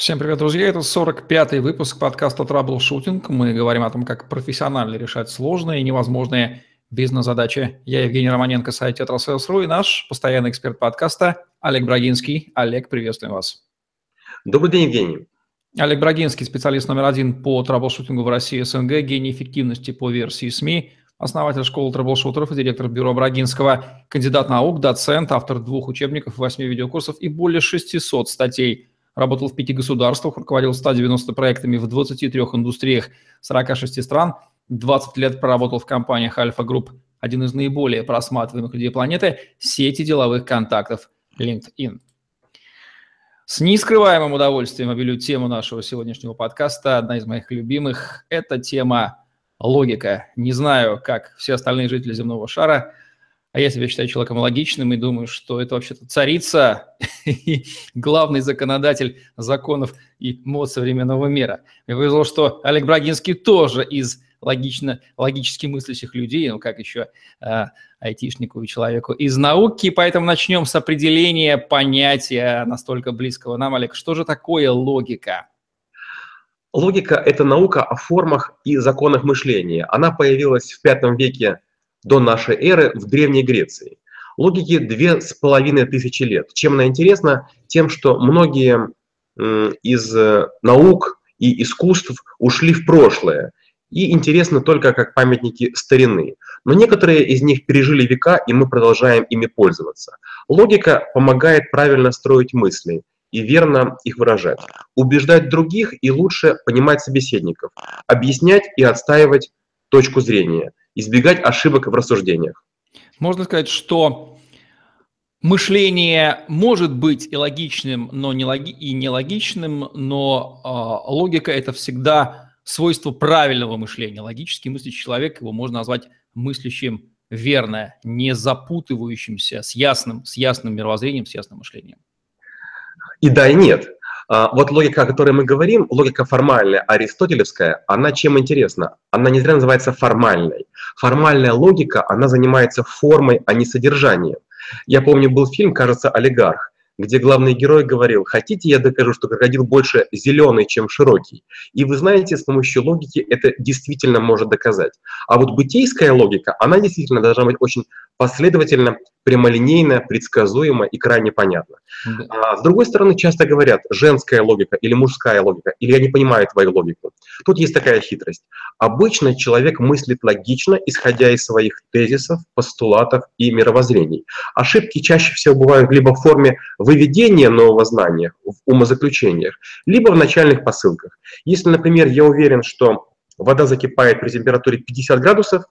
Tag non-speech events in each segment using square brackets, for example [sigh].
Всем привет, друзья! Это 45-й выпуск подкаста «Траблшутинг». Мы говорим о том, как профессионально решать сложные и невозможные бизнес-задачи. Я Евгений Романенко, сайт «Tetrasales.ru» и наш постоянный эксперт подкаста Олег Брагинский. Олег, приветствуем вас. Добрый день, Евгений. Олег Брагинский, специалист номер один по траблшутингу в России СНГ, гений эффективности по версии СМИ, основатель школы траблшутеров и директор бюро Брагинского, кандидат наук, доцент, автор двух учебников, восьми видеокурсов и более 600 статей – работал в пяти государствах, руководил 190 проектами в 23 индустриях 46 стран, 20 лет проработал в компаниях Альфа Групп, один из наиболее просматриваемых людей планеты, сети деловых контактов LinkedIn. С нескрываемым удовольствием объявлю тему нашего сегодняшнего подкаста. Одна из моих любимых – это тема логика. Не знаю, как все остальные жители земного шара – а я себя считаю человеком логичным и думаю, что это вообще-то царица [laughs] и главный законодатель законов и мод современного мира. Мне повезло, что Олег Брагинский тоже из логично, логически мыслящих людей, ну как еще э, айтишнику и человеку из науки, поэтому начнем с определения понятия настолько близкого нам, Олег. Что же такое логика? Логика – это наука о формах и законах мышления. Она появилась в V веке до нашей эры в Древней Греции. Логике две с половиной тысячи лет. Чем она интересна? Тем, что многие из э, наук и искусств ушли в прошлое и интересны только как памятники старины. Но некоторые из них пережили века, и мы продолжаем ими пользоваться. Логика помогает правильно строить мысли и верно их выражать, убеждать других и лучше понимать собеседников, объяснять и отстаивать точку зрения, избегать ошибок в рассуждениях. Можно сказать, что мышление может быть и логичным, но не логи, и нелогичным, но э, логика – это всегда свойство правильного мышления. Логически мыслящий человек, его можно назвать мыслящим верно, не запутывающимся, с ясным, с ясным мировоззрением, с ясным мышлением. И да, и нет. А, вот логика, о которой мы говорим, логика формальная, аристотелевская, она чем интересна? Она не зря называется формальной. Формальная логика, она занимается формой, а не содержанием. Я помню, был фильм, кажется, «Олигарх», где главный герой говорил, хотите, я докажу, что крокодил больше зеленый, чем широкий. И вы знаете, с помощью логики это действительно может доказать. А вот бытийская логика, она действительно должна быть очень последовательно прямолинейно, предсказуемо и крайне понятно. Да. А, с другой стороны, часто говорят, женская логика или мужская логика, или я не понимаю твою логику. Тут есть такая хитрость. Обычно человек мыслит логично, исходя из своих тезисов, постулатов и мировоззрений. Ошибки чаще всего бывают либо в форме выведения нового знания в умозаключениях, либо в начальных посылках. Если, например, я уверен, что вода закипает при температуре 50 градусов,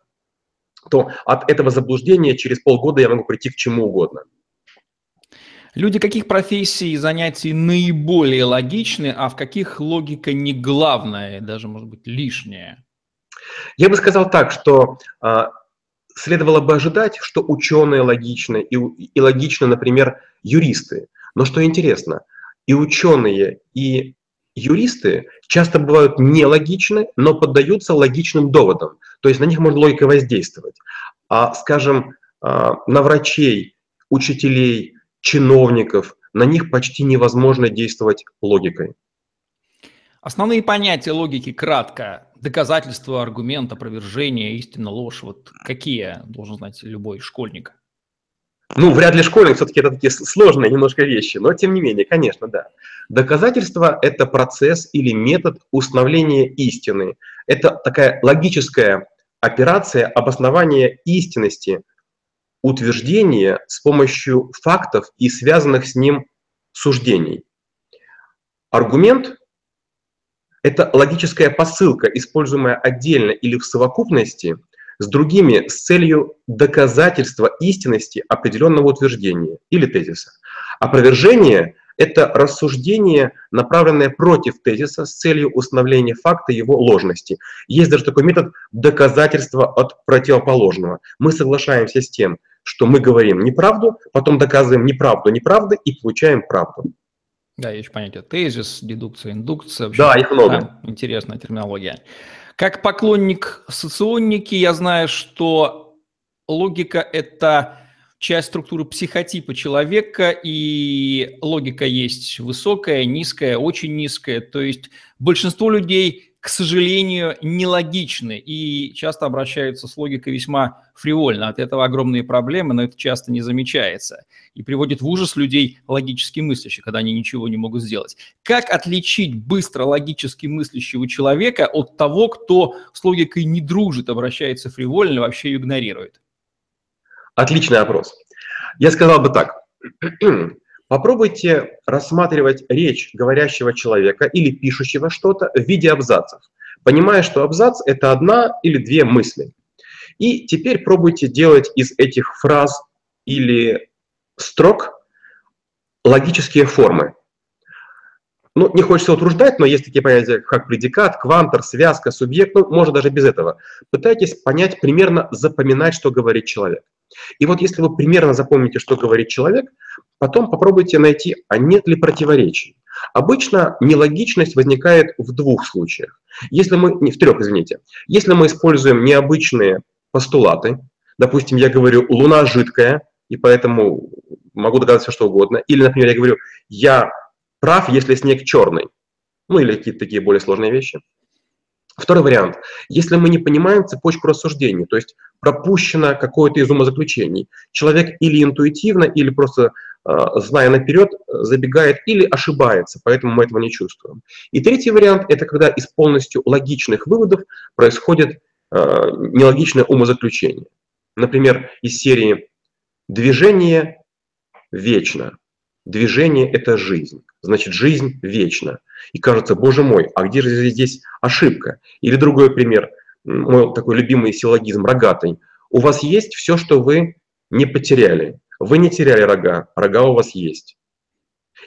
то от этого заблуждения через полгода я могу прийти к чему угодно. Люди каких профессий и занятий наиболее логичны, а в каких логика не главная, даже, может быть, лишняя? Я бы сказал так, что э, следовало бы ожидать, что ученые логичны, и, и логичны, например, юристы. Но что интересно, и ученые, и юристы часто бывают нелогичны, но поддаются логичным доводам. То есть на них можно логикой воздействовать. А, скажем, а, на врачей, учителей, чиновников, на них почти невозможно действовать логикой. Основные понятия логики кратко. Доказательство, аргумент, опровержение, истина, ложь. Вот какие должен знать любой школьник? Ну, вряд ли школьник, все-таки это такие сложные немножко вещи, но тем не менее, конечно, да. Доказательство – это процесс или метод установления истины. Это такая логическая операция обоснования истинности утверждения с помощью фактов и связанных с ним суждений. Аргумент – это логическая посылка, используемая отдельно или в совокупности – с другими с целью доказательства истинности определенного утверждения или тезиса. Опровержение – это рассуждение, направленное против тезиса с целью установления факта его ложности. Есть даже такой метод доказательства от противоположного. Мы соглашаемся с тем, что мы говорим неправду, потом доказываем неправду неправды и получаем правду. Да, есть понятие тезис, дедукция, индукция. Вообще, да, их много. Да, интересная терминология. Как поклонник соционики, я знаю, что логика – это часть структуры психотипа человека, и логика есть высокая, низкая, очень низкая. То есть большинство людей к сожалению, нелогичны и часто обращаются с логикой весьма фривольно. От этого огромные проблемы, но это часто не замечается. И приводит в ужас людей логически мыслящих, когда они ничего не могут сделать. Как отличить быстро логически мыслящего человека от того, кто с логикой не дружит, обращается фривольно, вообще игнорирует? Отличный вопрос. Я сказал бы так. Попробуйте рассматривать речь говорящего человека или пишущего что-то в виде абзацев, понимая, что абзац – это одна или две мысли. И теперь пробуйте делать из этих фраз или строк логические формы. Ну, не хочется утруждать, но есть такие понятия, как предикат, квантор, связка, субъект, ну, может даже без этого. Пытайтесь понять, примерно запоминать, что говорит человек. И вот если вы примерно запомните, что говорит человек, потом попробуйте найти, а нет ли противоречий. Обычно нелогичность возникает в двух случаях. Если мы, не в трех, извините. Если мы используем необычные постулаты, допустим, я говорю «луна жидкая», и поэтому могу догадаться все, что угодно. Или, например, я говорю «я прав, если снег черный». Ну или какие-то такие более сложные вещи. Второй вариант. Если мы не понимаем цепочку рассуждений, то есть пропущено какое-то из умозаключений, человек или интуитивно, или просто э, зная наперед, забегает или ошибается, поэтому мы этого не чувствуем. И третий вариант – это когда из полностью логичных выводов происходит э, нелогичное умозаключение. Например, из серии «движение вечно», «движение – это жизнь», значит, жизнь вечна. И кажется, боже мой, а где же здесь ошибка? Или другой пример, мой такой любимый силлогизм, рогатый. У вас есть все, что вы не потеряли. Вы не теряли рога, рога у вас есть.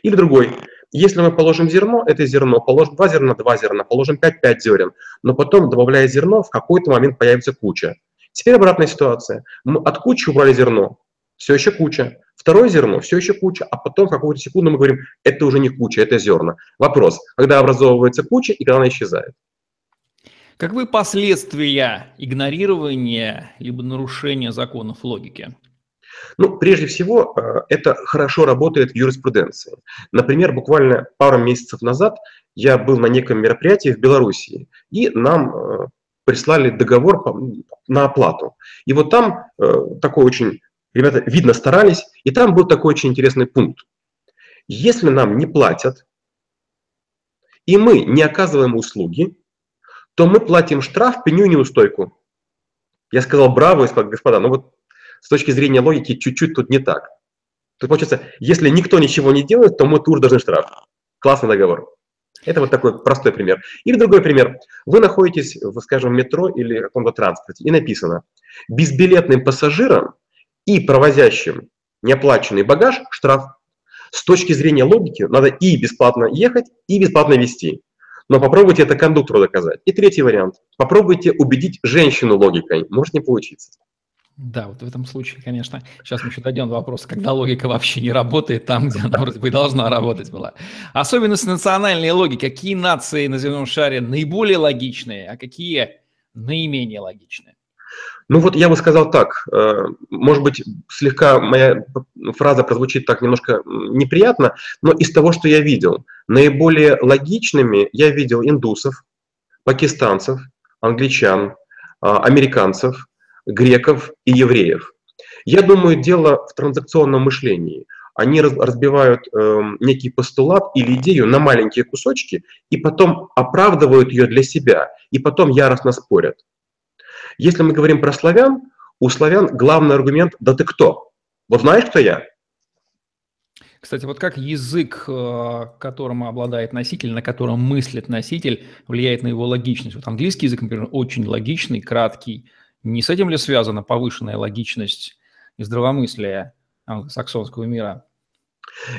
Или другой, если мы положим зерно, это зерно, положим два зерна, два зерна, положим пять, пять зерен, но потом, добавляя зерно, в какой-то момент появится куча. Теперь обратная ситуация. Мы от кучи убрали зерно, все еще куча. Второе зерно, все еще куча, а потом в какую-то секунду мы говорим, это уже не куча, это зерна. Вопрос, когда образовывается куча и когда она исчезает. Каковы последствия игнорирования либо нарушения законов логики? Ну, прежде всего, э, это хорошо работает в юриспруденции. Например, буквально пару месяцев назад я был на неком мероприятии в Белоруссии, и нам э, прислали договор на оплату. И вот там э, такой очень Ребята, видно, старались. И там был такой очень интересный пункт. Если нам не платят, и мы не оказываем услуги, то мы платим штраф, пеню и неустойку. Я сказал, браво, господа, но вот с точки зрения логики чуть-чуть тут не так. Тут получается, если никто ничего не делает, то мы тоже должны штраф. Классный договор. Это вот такой простой пример. Или другой пример. Вы находитесь, скажем, в метро или в каком-то транспорте, и написано, безбилетным пассажирам и провозящим неоплаченный багаж – штраф. С точки зрения логики надо и бесплатно ехать, и бесплатно везти. Но попробуйте это кондуктору доказать. И третий вариант. Попробуйте убедить женщину логикой. Может не получиться. Да, вот в этом случае, конечно, сейчас мы еще дойдем до вопроса, когда логика вообще не работает там, где она вроде бы должна работать была. Особенности национальной логики. Какие нации на земном шаре наиболее логичные, а какие наименее логичные? Ну вот я бы сказал так, э, может быть, слегка моя фраза прозвучит так немножко неприятно, но из того, что я видел, наиболее логичными я видел индусов, пакистанцев, англичан, а, американцев, греков и евреев. Я думаю, дело в транзакционном мышлении. Они разбивают э, некий постулат или идею на маленькие кусочки и потом оправдывают ее для себя, и потом яростно спорят. Если мы говорим про славян, у славян главный аргумент «да ты кто?». Вот знаешь, кто я? Кстати, вот как язык, э, которым обладает носитель, на котором мыслит носитель, влияет на его логичность? Вот английский язык, например, очень логичный, краткий. Не с этим ли связана повышенная логичность и здравомыслие англосаксонского мира?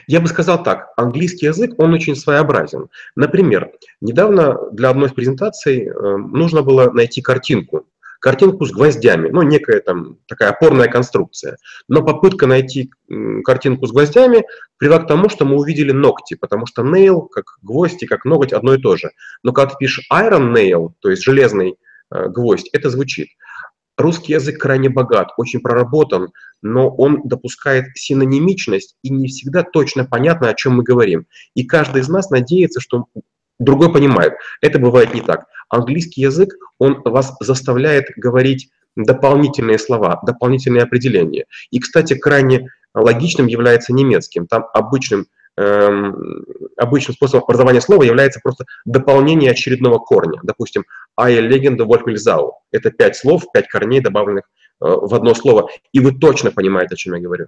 Я бы сказал так, английский язык, он очень своеобразен. Например, недавно для одной из презентаций э, нужно было найти картинку картинку с гвоздями, ну, некая там такая опорная конструкция. Но попытка найти картинку с гвоздями привела к тому, что мы увидели ногти, потому что nail, как гвоздь и как ноготь, одно и то же. Но когда ты пишешь iron nail, то есть железный э, гвоздь, это звучит. Русский язык крайне богат, очень проработан, но он допускает синонимичность и не всегда точно понятно, о чем мы говорим. И каждый из нас надеется, что другой понимает. Это бывает не так. Английский язык, он вас заставляет говорить дополнительные слова, дополнительные определения. И, кстати, крайне логичным является немецким. Там обычным Эм, обычным способом образования слова является просто дополнение очередного корня. Допустим, «Ая легенда Вольфмельзау» — это пять слов, пять корней, добавленных э, в одно слово, и вы точно понимаете, о чем я говорю.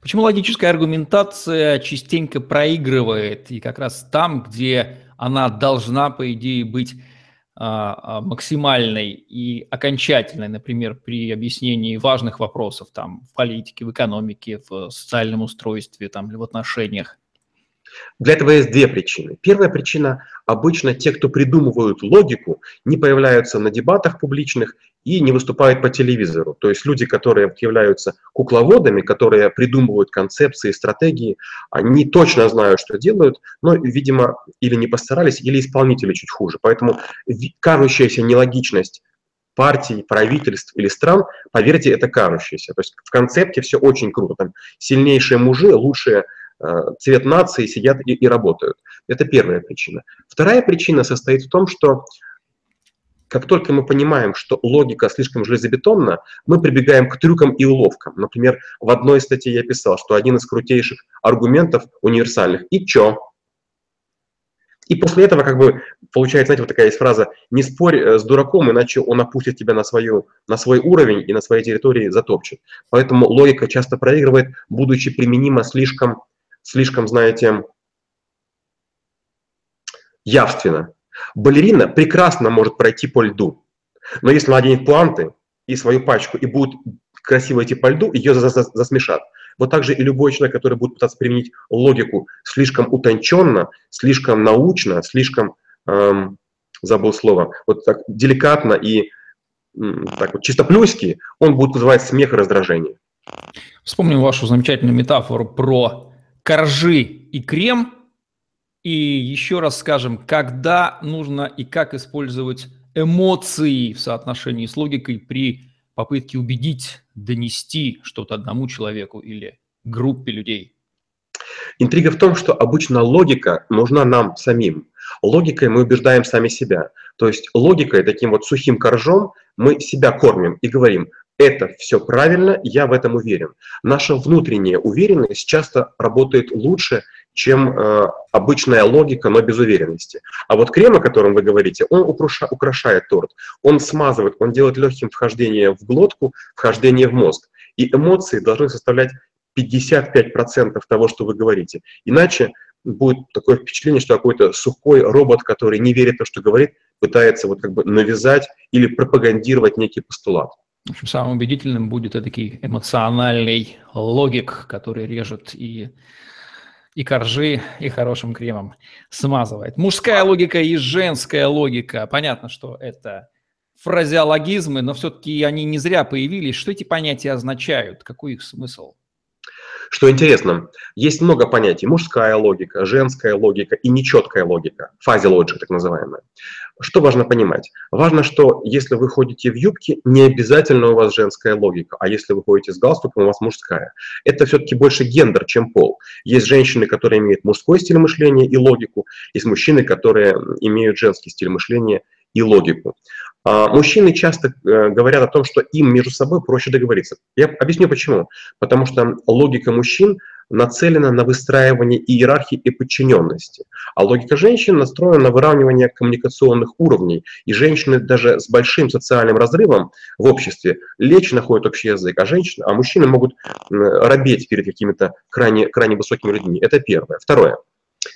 Почему логическая аргументация частенько проигрывает, и как раз там, где она должна, по идее, быть а, а, максимальной и окончательной, например, при объяснении важных вопросов там, в политике, в экономике, в социальном устройстве там, или в отношениях? Для этого есть две причины. Первая причина – обычно те, кто придумывают логику, не появляются на дебатах публичных и не выступают по телевизору. То есть люди, которые являются кукловодами, которые придумывают концепции, стратегии, они точно знают, что делают, но, видимо, или не постарались, или исполнители чуть хуже. Поэтому кажущаяся нелогичность партий, правительств или стран, поверьте, это кажущееся. То есть в концепте все очень круто. Там сильнейшие мужи, лучшие цвет нации сидят и, и работают. Это первая причина. Вторая причина состоит в том, что как только мы понимаем, что логика слишком железобетонна, мы прибегаем к трюкам и уловкам. Например, в одной статье я писал, что один из крутейших аргументов универсальных «и чё?». И после этого как бы получается, знаете, вот такая есть фраза «не спорь э, с дураком, иначе он опустит тебя на, свою, на свой уровень и на своей территории затопчет». Поэтому логика часто проигрывает, будучи применима слишком слишком, знаете, явственно. Балерина прекрасно может пройти по льду, но если она оденет планты и свою пачку и будет красиво идти по льду, ее засмешат. Вот так же и любой человек, который будет пытаться применить логику слишком утонченно, слишком научно, слишком, эм, забыл слово, вот так деликатно и так вот чистоплюйски, он будет вызывать смех и раздражение. Вспомним вашу замечательную метафору про коржи и крем. И еще раз скажем, когда нужно и как использовать эмоции в соотношении с логикой при попытке убедить, донести что-то одному человеку или группе людей. Интрига в том, что обычно логика нужна нам самим. Логикой мы убеждаем сами себя. То есть логикой, таким вот сухим коржом, мы себя кормим и говорим, это все правильно, я в этом уверен. Наша внутренняя уверенность часто работает лучше, чем э, обычная логика, но без уверенности. А вот крем, о котором вы говорите, он украша, украшает торт, он смазывает, он делает легким вхождение в глотку, вхождение в мозг. И эмоции должны составлять 55% того, что вы говорите. Иначе будет такое впечатление, что какой-то сухой робот, который не верит в то, что говорит, пытается вот как бы навязать или пропагандировать некий постулат. В общем, самым убедительным будет такой эмоциональный логик, который режет и, и коржи, и хорошим кремом смазывает. Мужская логика и женская логика. Понятно, что это фразеологизмы, но все-таки они не зря появились. Что эти понятия означают? Какой их смысл? Что интересно, есть много понятий. Мужская логика, женская логика и нечеткая логика. Фази логика, так называемая. Что важно понимать? Важно, что если вы ходите в юбке, не обязательно у вас женская логика, а если вы ходите с галстуком, у вас мужская. Это все-таки больше гендер, чем пол. Есть женщины, которые имеют мужской стиль мышления и логику, есть мужчины, которые имеют женский стиль мышления и логику. А, мужчины часто э, говорят о том, что им между собой проще договориться. Я объясню почему. Потому что логика мужчин нацелена на выстраивание иерархии и подчиненности, а логика женщин настроена на выравнивание коммуникационных уровней. И женщины даже с большим социальным разрывом в обществе лечь находят общий язык, а, женщины, а мужчины могут робеть перед какими-то крайне, крайне высокими людьми. Это первое. Второе.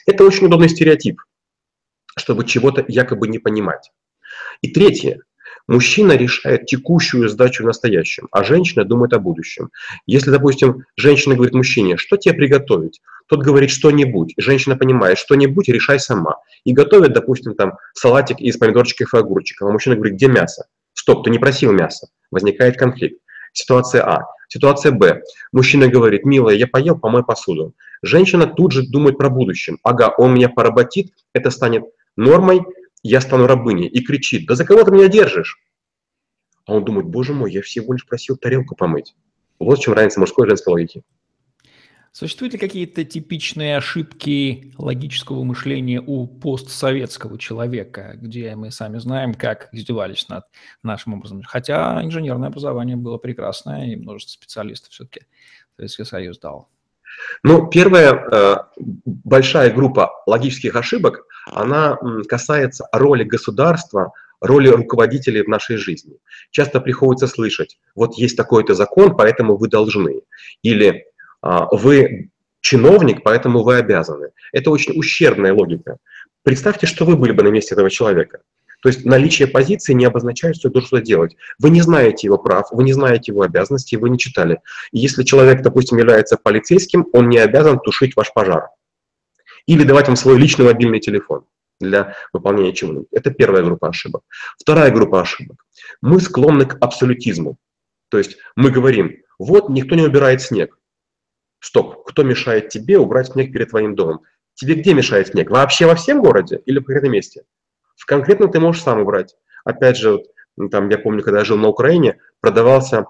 Это очень удобный стереотип, чтобы чего-то якобы не понимать. И третье. Мужчина решает текущую задачу в настоящем, а женщина думает о будущем. Если, допустим, женщина говорит мужчине, что тебе приготовить, тот говорит что-нибудь, и женщина понимает, что-нибудь решай сама. И готовит, допустим, там салатик из помидорчиков и огурчиков, а мужчина говорит, где мясо? Стоп, ты не просил мясо. Возникает конфликт. Ситуация А. Ситуация Б. Мужчина говорит, милая, я поел, помой посуду. Женщина тут же думает про будущее. Ага, он меня поработит, это станет нормой, я стану рабыней, и кричит, да за кого ты меня держишь? А он думает, боже мой, я всего лишь просил тарелку помыть. Вот в чем разница мужской и женской логики. Существуют ли какие-то типичные ошибки логического мышления у постсоветского человека, где мы сами знаем, как издевались над нашим образом? Хотя инженерное образование было прекрасное, и множество специалистов все-таки Советский Союз дал. Ну, первая э, большая группа логических ошибок, она касается роли государства, роли руководителей в нашей жизни. Часто приходится слышать, вот есть такой-то закон, поэтому вы должны. Или а, вы чиновник, поэтому вы обязаны. Это очень ущербная логика. Представьте, что вы были бы на месте этого человека. То есть наличие позиции не обозначает, что должен что-то делать. Вы не знаете его прав, вы не знаете его обязанностей, вы не читали. И если человек, допустим, является полицейским, он не обязан тушить ваш пожар. Или давать вам свой личный мобильный телефон для выполнения чего-нибудь. Это первая группа ошибок. Вторая группа ошибок. Мы склонны к абсолютизму. То есть мы говорим, вот никто не убирает снег. Стоп, кто мешает тебе убрать снег перед твоим домом? Тебе где мешает снег? Вообще во всем городе или в конкретном месте? В конкретно ты можешь сам убрать. Опять же, вот, ну, там, я помню, когда я жил на Украине, продавался,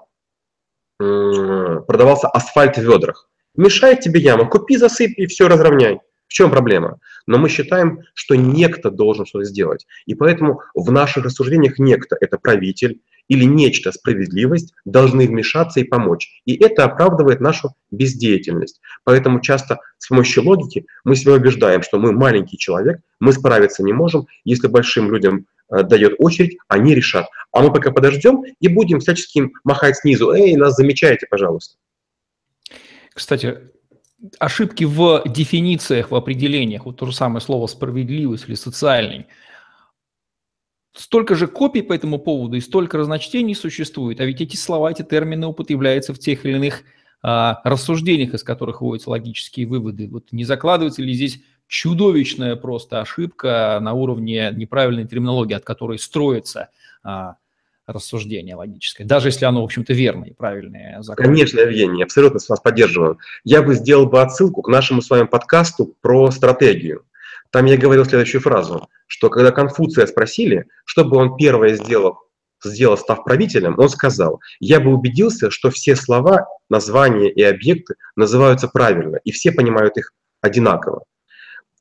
продавался асфальт в ведрах. Мешает тебе яма, купи, засыпь и все разровняй. В чем проблема? Но мы считаем, что некто должен что-то сделать. И поэтому в наших рассуждениях некто – это правитель или нечто, справедливость, должны вмешаться и помочь. И это оправдывает нашу бездеятельность. Поэтому часто с помощью логики мы себя убеждаем, что мы маленький человек, мы справиться не можем. Если большим людям э, дает очередь, они решат. А мы пока подождем и будем всячески махать снизу. Эй, нас замечаете, пожалуйста. Кстати, ошибки в дефинициях, в определениях, вот то же самое слово справедливость или социальный, столько же копий по этому поводу и столько разночтений существует, а ведь эти слова, эти термины употребляются в тех или иных а, рассуждениях, из которых выводятся логические выводы. Вот не закладывается ли здесь чудовищная просто ошибка на уровне неправильной терминологии, от которой строится а, рассуждение логическое, даже если оно, в общем-то, верное и правильное. Закон. Конечно, Евгений, абсолютно с вас поддерживаю. Я бы сделал бы отсылку к нашему с вами подкасту про стратегию. Там я говорил следующую фразу, что когда Конфуция спросили, что бы он первое сделал, сделал, став правителем, он сказал, я бы убедился, что все слова, названия и объекты называются правильно, и все понимают их одинаково.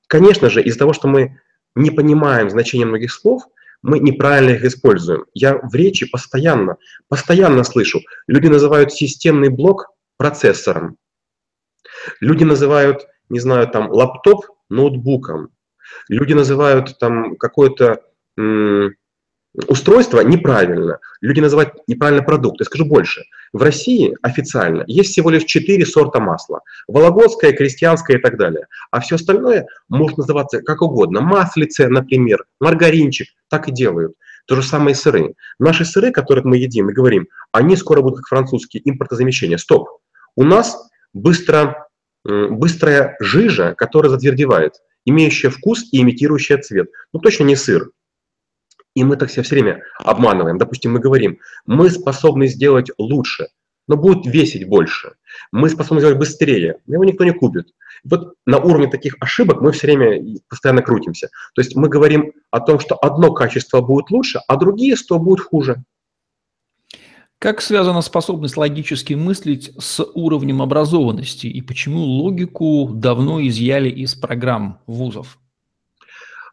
Конечно же, из-за того, что мы не понимаем значение многих слов, мы неправильно их используем. Я в речи постоянно, постоянно слышу, люди называют системный блок процессором. Люди называют, не знаю, там, лаптоп ноутбуком. Люди называют там какое-то устройство неправильно. Люди называют неправильно продукт. Я скажу больше. В России официально есть всего лишь четыре сорта масла. Вологодское, крестьянское и так далее. А все остальное может называться как угодно. Маслице, например, маргаринчик. Так и делают. То же самое и сыры. Наши сыры, которые мы едим и говорим, они скоро будут как французские, импортозамещения. Стоп. У нас быстро, быстрая жижа, которая затвердевает, имеющая вкус и имитирующая цвет. Ну, точно не сыр. И мы так себя все время обманываем. Допустим, мы говорим, мы способны сделать лучше, но будет весить больше. Мы способны сделать быстрее, но его никто не купит. Вот на уровне таких ошибок мы все время постоянно крутимся. То есть мы говорим о том, что одно качество будет лучше, а другие сто будут хуже. Как связана способность логически мыслить с уровнем образованности и почему логику давно изъяли из программ вузов?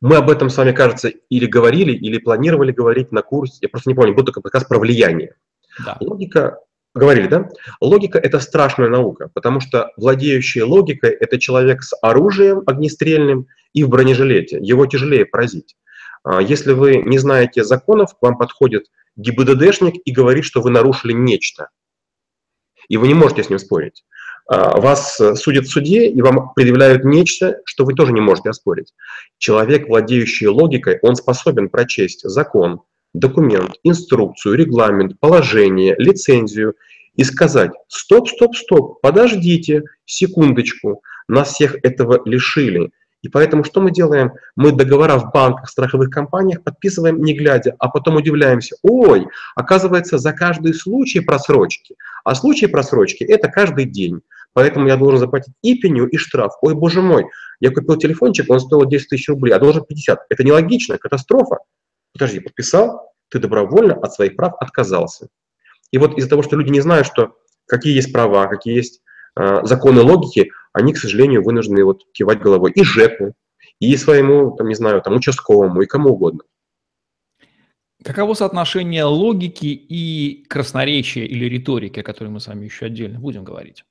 Мы об этом с вами, кажется, или говорили, или планировали говорить на курсе, я просто не помню, был только подкаст про влияние. Да. Логика, говорили, да? Логика – это страшная наука, потому что владеющий логикой – это человек с оружием огнестрельным и в бронежилете. Его тяжелее поразить. А если вы не знаете законов, к вам подходит ГИБДДшник и говорит, что вы нарушили нечто. И вы не можете с ним спорить. А, вас э, судят в суде, и вам предъявляют нечто, что вы тоже не можете оспорить. Человек, владеющий логикой, он способен прочесть закон, документ, инструкцию, регламент, положение, лицензию и сказать «стоп, стоп, стоп, подождите, секундочку, нас всех этого лишили». И поэтому что мы делаем? Мы договора в банках, страховых компаниях подписываем не глядя, а потом удивляемся. Ой, оказывается, за каждый случай просрочки. А случай просрочки – это каждый день. Поэтому я должен заплатить и пеню, и штраф. Ой, боже мой, я купил телефончик, он стоил 10 тысяч рублей, а должен 50. Это нелогично, катастрофа. Подожди, подписал, Ты добровольно от своих прав отказался. И вот из-за того, что люди не знают, что какие есть права, какие есть э, законы логики, они, к сожалению, вынуждены вот кивать головой и ЖЭКу, и своему, там, не знаю, там, участковому, и кому угодно. Каково соотношение логики и красноречия или риторики, о которой мы с вами еще отдельно будем говорить?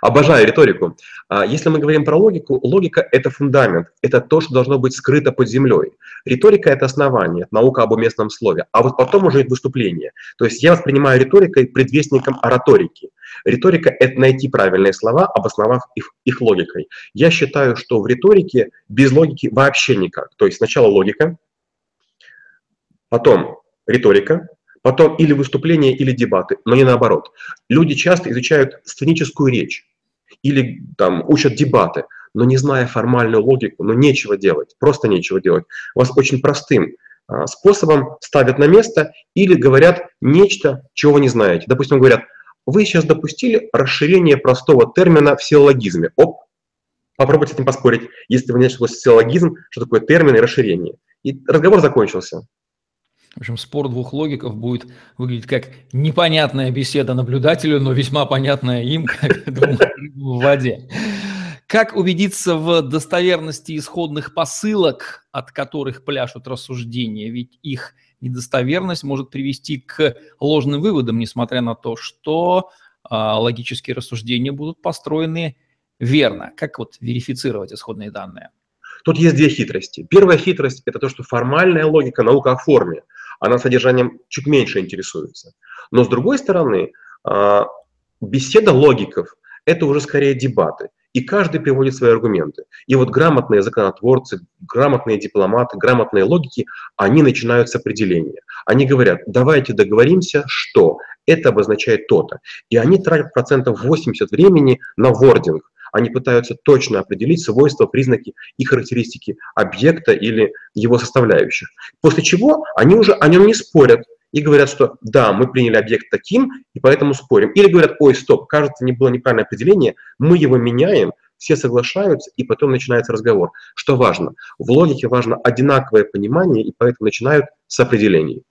Обожаю риторику. А, если мы говорим про логику, логика – это фундамент, это то, что должно быть скрыто под землей. Риторика – это основание, наука об уместном слове, а вот потом уже выступление. То есть я воспринимаю риторикой предвестником ораторики. Риторика – это найти правильные слова, обосновав их, их логикой. Я считаю, что в риторике без логики вообще никак. То есть сначала логика, потом риторика, потом или выступления, или дебаты, но не наоборот. Люди часто изучают сценическую речь или там учат дебаты, но не зная формальную логику, но нечего делать, просто нечего делать. Вас очень простым а, способом ставят на место или говорят нечто, чего вы не знаете. Допустим, говорят, вы сейчас допустили расширение простого термина в силлогизме. Оп, попробуйте с этим поспорить, если вы не знаете, что такое силлогизм, что такое термин и расширение. И разговор закончился. В общем, спор двух логиков будет выглядеть как непонятная беседа наблюдателю, но весьма понятная им, [laughs] как в воде. Как убедиться в достоверности исходных посылок, от которых пляшут рассуждения? Ведь их недостоверность может привести к ложным выводам, несмотря на то, что а, логические рассуждения будут построены верно. Как вот верифицировать исходные данные? Тут есть две хитрости. Первая хитрость – это то, что формальная логика, наука о форме – она содержанием чуть меньше интересуется. Но с другой стороны, а, беседа логиков – это уже скорее дебаты. И каждый приводит свои аргументы. И вот грамотные законотворцы, грамотные дипломаты, грамотные логики, они начинают с определения. Они говорят, давайте договоримся, что это обозначает то-то. И они тратят процентов 80 времени на вординг, они пытаются точно определить свойства, признаки и характеристики объекта или его составляющих. После чего они уже о нем не спорят и говорят, что да, мы приняли объект таким, и поэтому спорим. Или говорят, ой, стоп, кажется, не было неправильное определение, мы его меняем, все соглашаются, и потом начинается разговор. Что важно? В логике важно одинаковое понимание, и поэтому начинают с определений.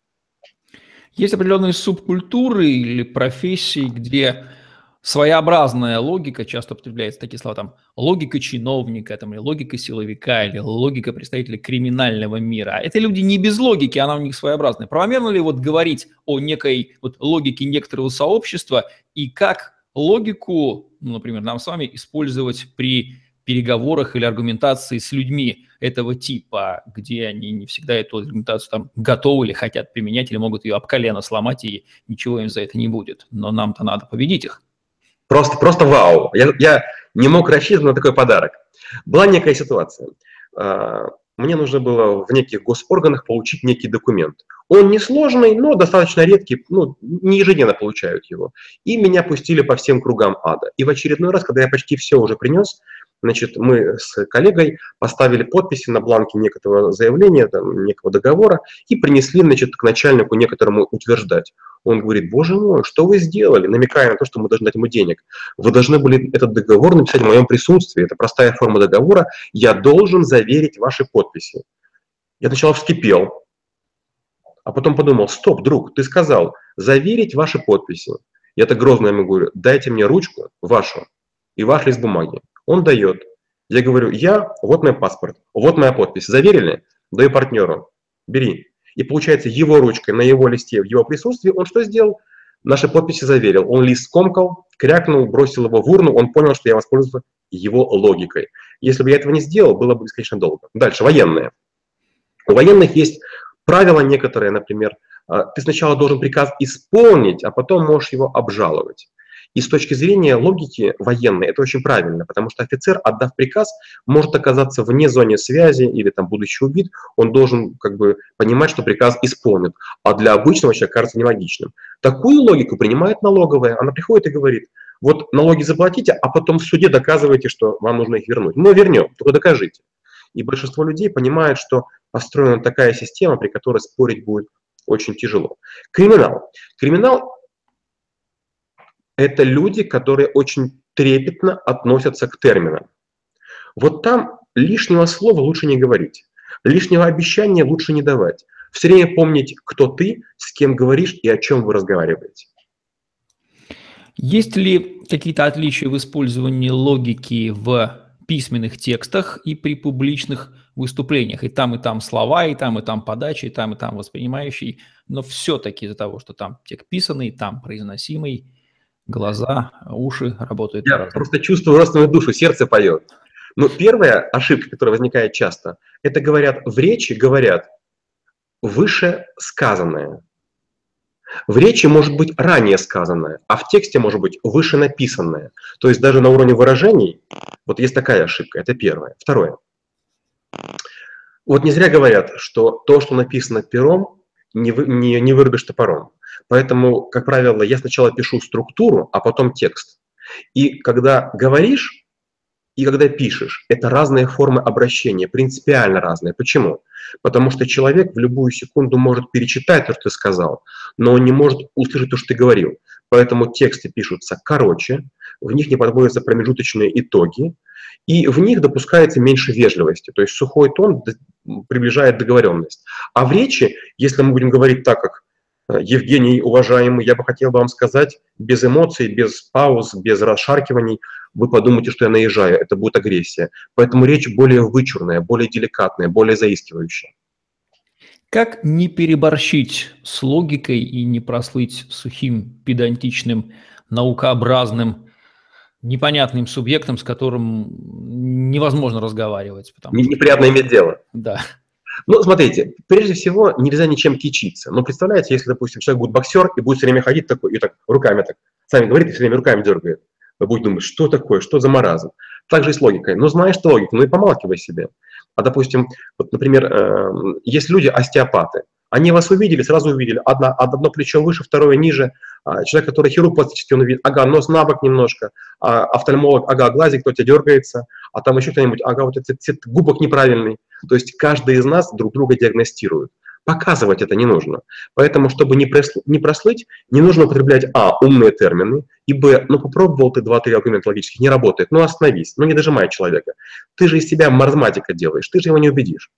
Есть определенные субкультуры или профессии, где своеобразная логика, часто употребляется такие слова, там, логика чиновника, там, или логика силовика, или логика представителя криминального мира. А это люди не без логики, она у них своеобразная. Правомерно ли вот говорить о некой вот логике некоторого сообщества и как логику, ну, например, нам с вами использовать при переговорах или аргументации с людьми этого типа, где они не всегда эту аргументацию там готовы или хотят применять, или могут ее об колено сломать, и ничего им за это не будет. Но нам-то надо победить их. Просто, просто вау. Я, я не мог рассчитывать на такой подарок. Была некая ситуация. А, мне нужно было в неких госорганах получить некий документ. Он несложный, но достаточно редкий, ну, не ежедневно получают его. И меня пустили по всем кругам ада. И в очередной раз, когда я почти все уже принес, Значит, мы с коллегой поставили подписи на бланке некоторого заявления, там, некого договора и принесли значит, к начальнику некоторому утверждать. Он говорит, боже мой, что вы сделали? Намекая на то, что мы должны дать ему денег. Вы должны были этот договор написать в моем присутствии. Это простая форма договора. Я должен заверить ваши подписи. Я сначала вскипел, а потом подумал, стоп, друг, ты сказал заверить ваши подписи. Я так грозно ему говорю, дайте мне ручку вашу и ваш лист бумаги. Он дает. Я говорю, я, вот мой паспорт, вот моя подпись. Заверили? Даю партнеру. Бери. И получается, его ручкой на его листе, в его присутствии, он что сделал? Наши подписи заверил. Он лист скомкал, крякнул, бросил его в урну, он понял, что я воспользовался его логикой. Если бы я этого не сделал, было бы бесконечно долго. Дальше, военные. У военных есть правила некоторые, например, а, ты сначала должен приказ исполнить, а потом можешь его обжаловать. И с точки зрения логики военной это очень правильно, потому что офицер, отдав приказ, может оказаться вне зоны связи или там будучи убит, он должен как бы понимать, что приказ исполнит, а для обычного человека кажется нелогичным. Такую логику принимает налоговая, она приходит и говорит, вот налоги заплатите, а потом в суде доказываете, что вам нужно их вернуть. Мы вернем, только докажите. И большинство людей понимает, что построена такая система, при которой спорить будет очень тяжело. Криминал. Криминал это люди, которые очень трепетно относятся к терминам. Вот там лишнего слова лучше не говорить, лишнего обещания лучше не давать. Все время помнить, кто ты, с кем говоришь и о чем вы разговариваете. Есть ли какие-то отличия в использовании логики в письменных текстах и при публичных выступлениях? И там, и там слова, и там, и там подача, и там, и там воспринимающий. Но все-таки из-за того, что там текст писанный, там произносимый, глаза, уши работают. Я просто чувствую родственную душу, сердце поет. Но первая ошибка, которая возникает часто, это говорят в речи, говорят выше сказанное. В речи может быть ранее сказанное, а в тексте может быть выше написанное. То есть даже на уровне выражений, вот есть такая ошибка, это первое. Второе. Вот не зря говорят, что то, что написано пером, не, вы, не, не вырубишь топором. Поэтому, как правило, я сначала пишу структуру, а потом текст. И когда говоришь, и когда пишешь, это разные формы обращения, принципиально разные. Почему? Потому что человек в любую секунду может перечитать то, что ты сказал, но он не может услышать то, что ты говорил. Поэтому тексты пишутся короче, в них не подводятся промежуточные итоги, и в них допускается меньше вежливости. То есть сухой тон приближает договоренность. А в речи, если мы будем говорить так, как Евгений, уважаемый, я бы хотел вам сказать, без эмоций, без пауз, без расшаркиваний, вы подумаете, что я наезжаю, это будет агрессия. Поэтому речь более вычурная, более деликатная, более заискивающая. Как не переборщить с логикой и не прослыть сухим, педантичным, наукообразным, непонятным субъектом, с которым невозможно разговаривать? Потому Неприятно иметь дело. Да. Ну, смотрите, прежде всего, нельзя ничем кичиться. Но представляете, если, допустим, человек будет боксер и будет все время ходить такой, и так руками так, сами говорит, и все время руками дергает. Вы будете думать, что такое, что за маразм. Так же и с логикой. Ну, знаешь ты логику, ну и помалкивай себе. А, допустим, вот, например, э, есть люди остеопаты. Они вас увидели, сразу увидели. Одно, одно плечо выше, второе ниже. А человек, который хирург пластический, он увидит, ага, нос на бок немножко. А офтальмолог, ага, глазик, кто тебя дергается. А там еще кто-нибудь, ага, вот этот цвет губок неправильный. То есть каждый из нас друг друга диагностирует. Показывать это не нужно. Поэтому, чтобы не, прослыть, не прослыть, не нужно употреблять, а, умные термины, и, б, ну попробовал ты два-три аргумента логических, не работает, ну остановись, ну не дожимай человека. Ты же из себя маразматика делаешь, ты же его не убедишь.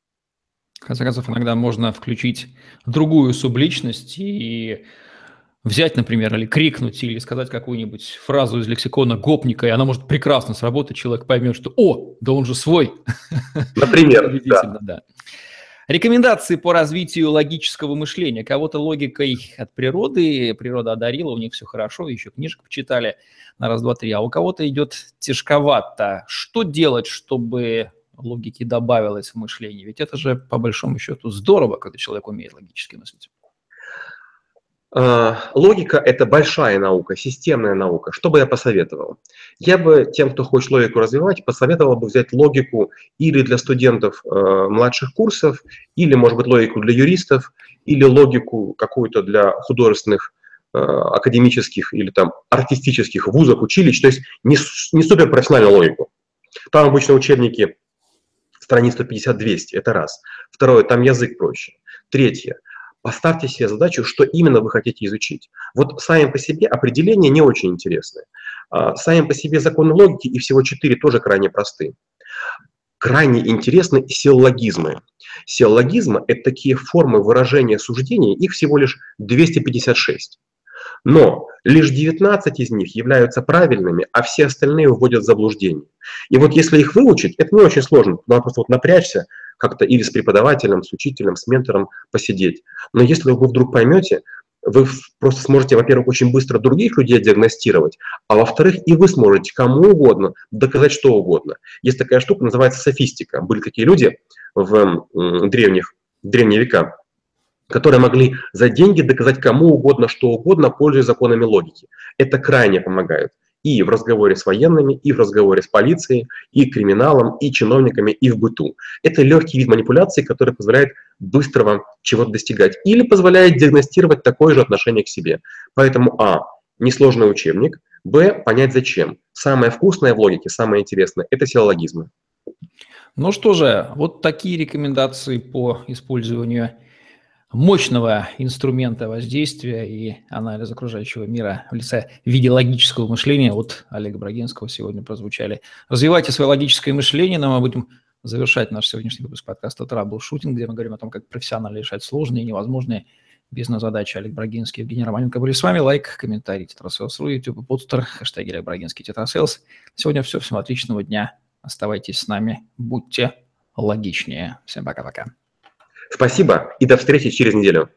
В конце концов, иногда можно включить другую субличность и взять, например, или крикнуть, или сказать какую-нибудь фразу из лексикона гопника, и она может прекрасно сработать, человек поймет, что «О, да он же свой». Например, [laughs] да. да. Рекомендации по развитию логического мышления. Кого-то логикой от природы, природа одарила, у них все хорошо, еще книжек почитали на раз, два, три, а у кого-то идет тяжковато. Что делать, чтобы логики добавилось в мышление? Ведь это же, по большому счету, здорово, когда человек умеет логически мыслить. А, логика – это большая наука, системная наука. Что бы я посоветовал? Я бы тем, кто хочет логику развивать, посоветовал бы взять логику или для студентов э, младших курсов, или, может быть, логику для юристов, или логику какую-то для художественных, э, академических или там артистических вузов, училищ, то есть не, не суперпрофессиональную логику. Там обычно учебники страниц 150-200, это раз. Второе, там язык проще. Третье, Поставьте себе задачу, что именно вы хотите изучить. Вот сами по себе определения не очень интересны. А, сами по себе законы логики и всего четыре тоже крайне просты. Крайне интересны силлогизмы. Силлогизмы – это такие формы выражения суждений, их всего лишь 256. Но лишь 19 из них являются правильными, а все остальные вводят в заблуждение. И вот если их выучить, это не очень сложно. Надо просто вот напрячься, как-то или с преподавателем, с учителем, с ментором посидеть. Но если вы вдруг поймете, вы просто сможете, во-первых, очень быстро других людей диагностировать, а во-вторых, и вы сможете кому угодно доказать что угодно. Есть такая штука, называется софистика. Были такие люди в древних, древние века, которые могли за деньги доказать кому угодно что угодно, пользуясь законами логики. Это крайне помогает и в разговоре с военными, и в разговоре с полицией, и криминалом, и чиновниками, и в быту. Это легкий вид манипуляции, который позволяет быстрого чего-то достигать или позволяет диагностировать такое же отношение к себе. Поэтому, а, несложный учебник, б, понять зачем. Самое вкусное в логике, самое интересное – это силлогизмы. Ну что же, вот такие рекомендации по использованию мощного инструмента воздействия и анализа окружающего мира в лице виде логического мышления от Олега Брагинского сегодня прозвучали. Развивайте свое логическое мышление, но мы будем завершать наш сегодняшний выпуск подкаста «Troubleshooting», где мы говорим о том, как профессионально решать сложные и невозможные бизнес-задачи. Олег Брагинский, Евгений Романенко были с вами. Лайк, комментарий, tetrasales.ru, YouTube, Podster, хэштеги Олег Брагинский, tetrasales. Сегодня все. Всем отличного дня. Оставайтесь с нами. Будьте логичнее. Всем пока-пока. Спасибо и до встречи через неделю.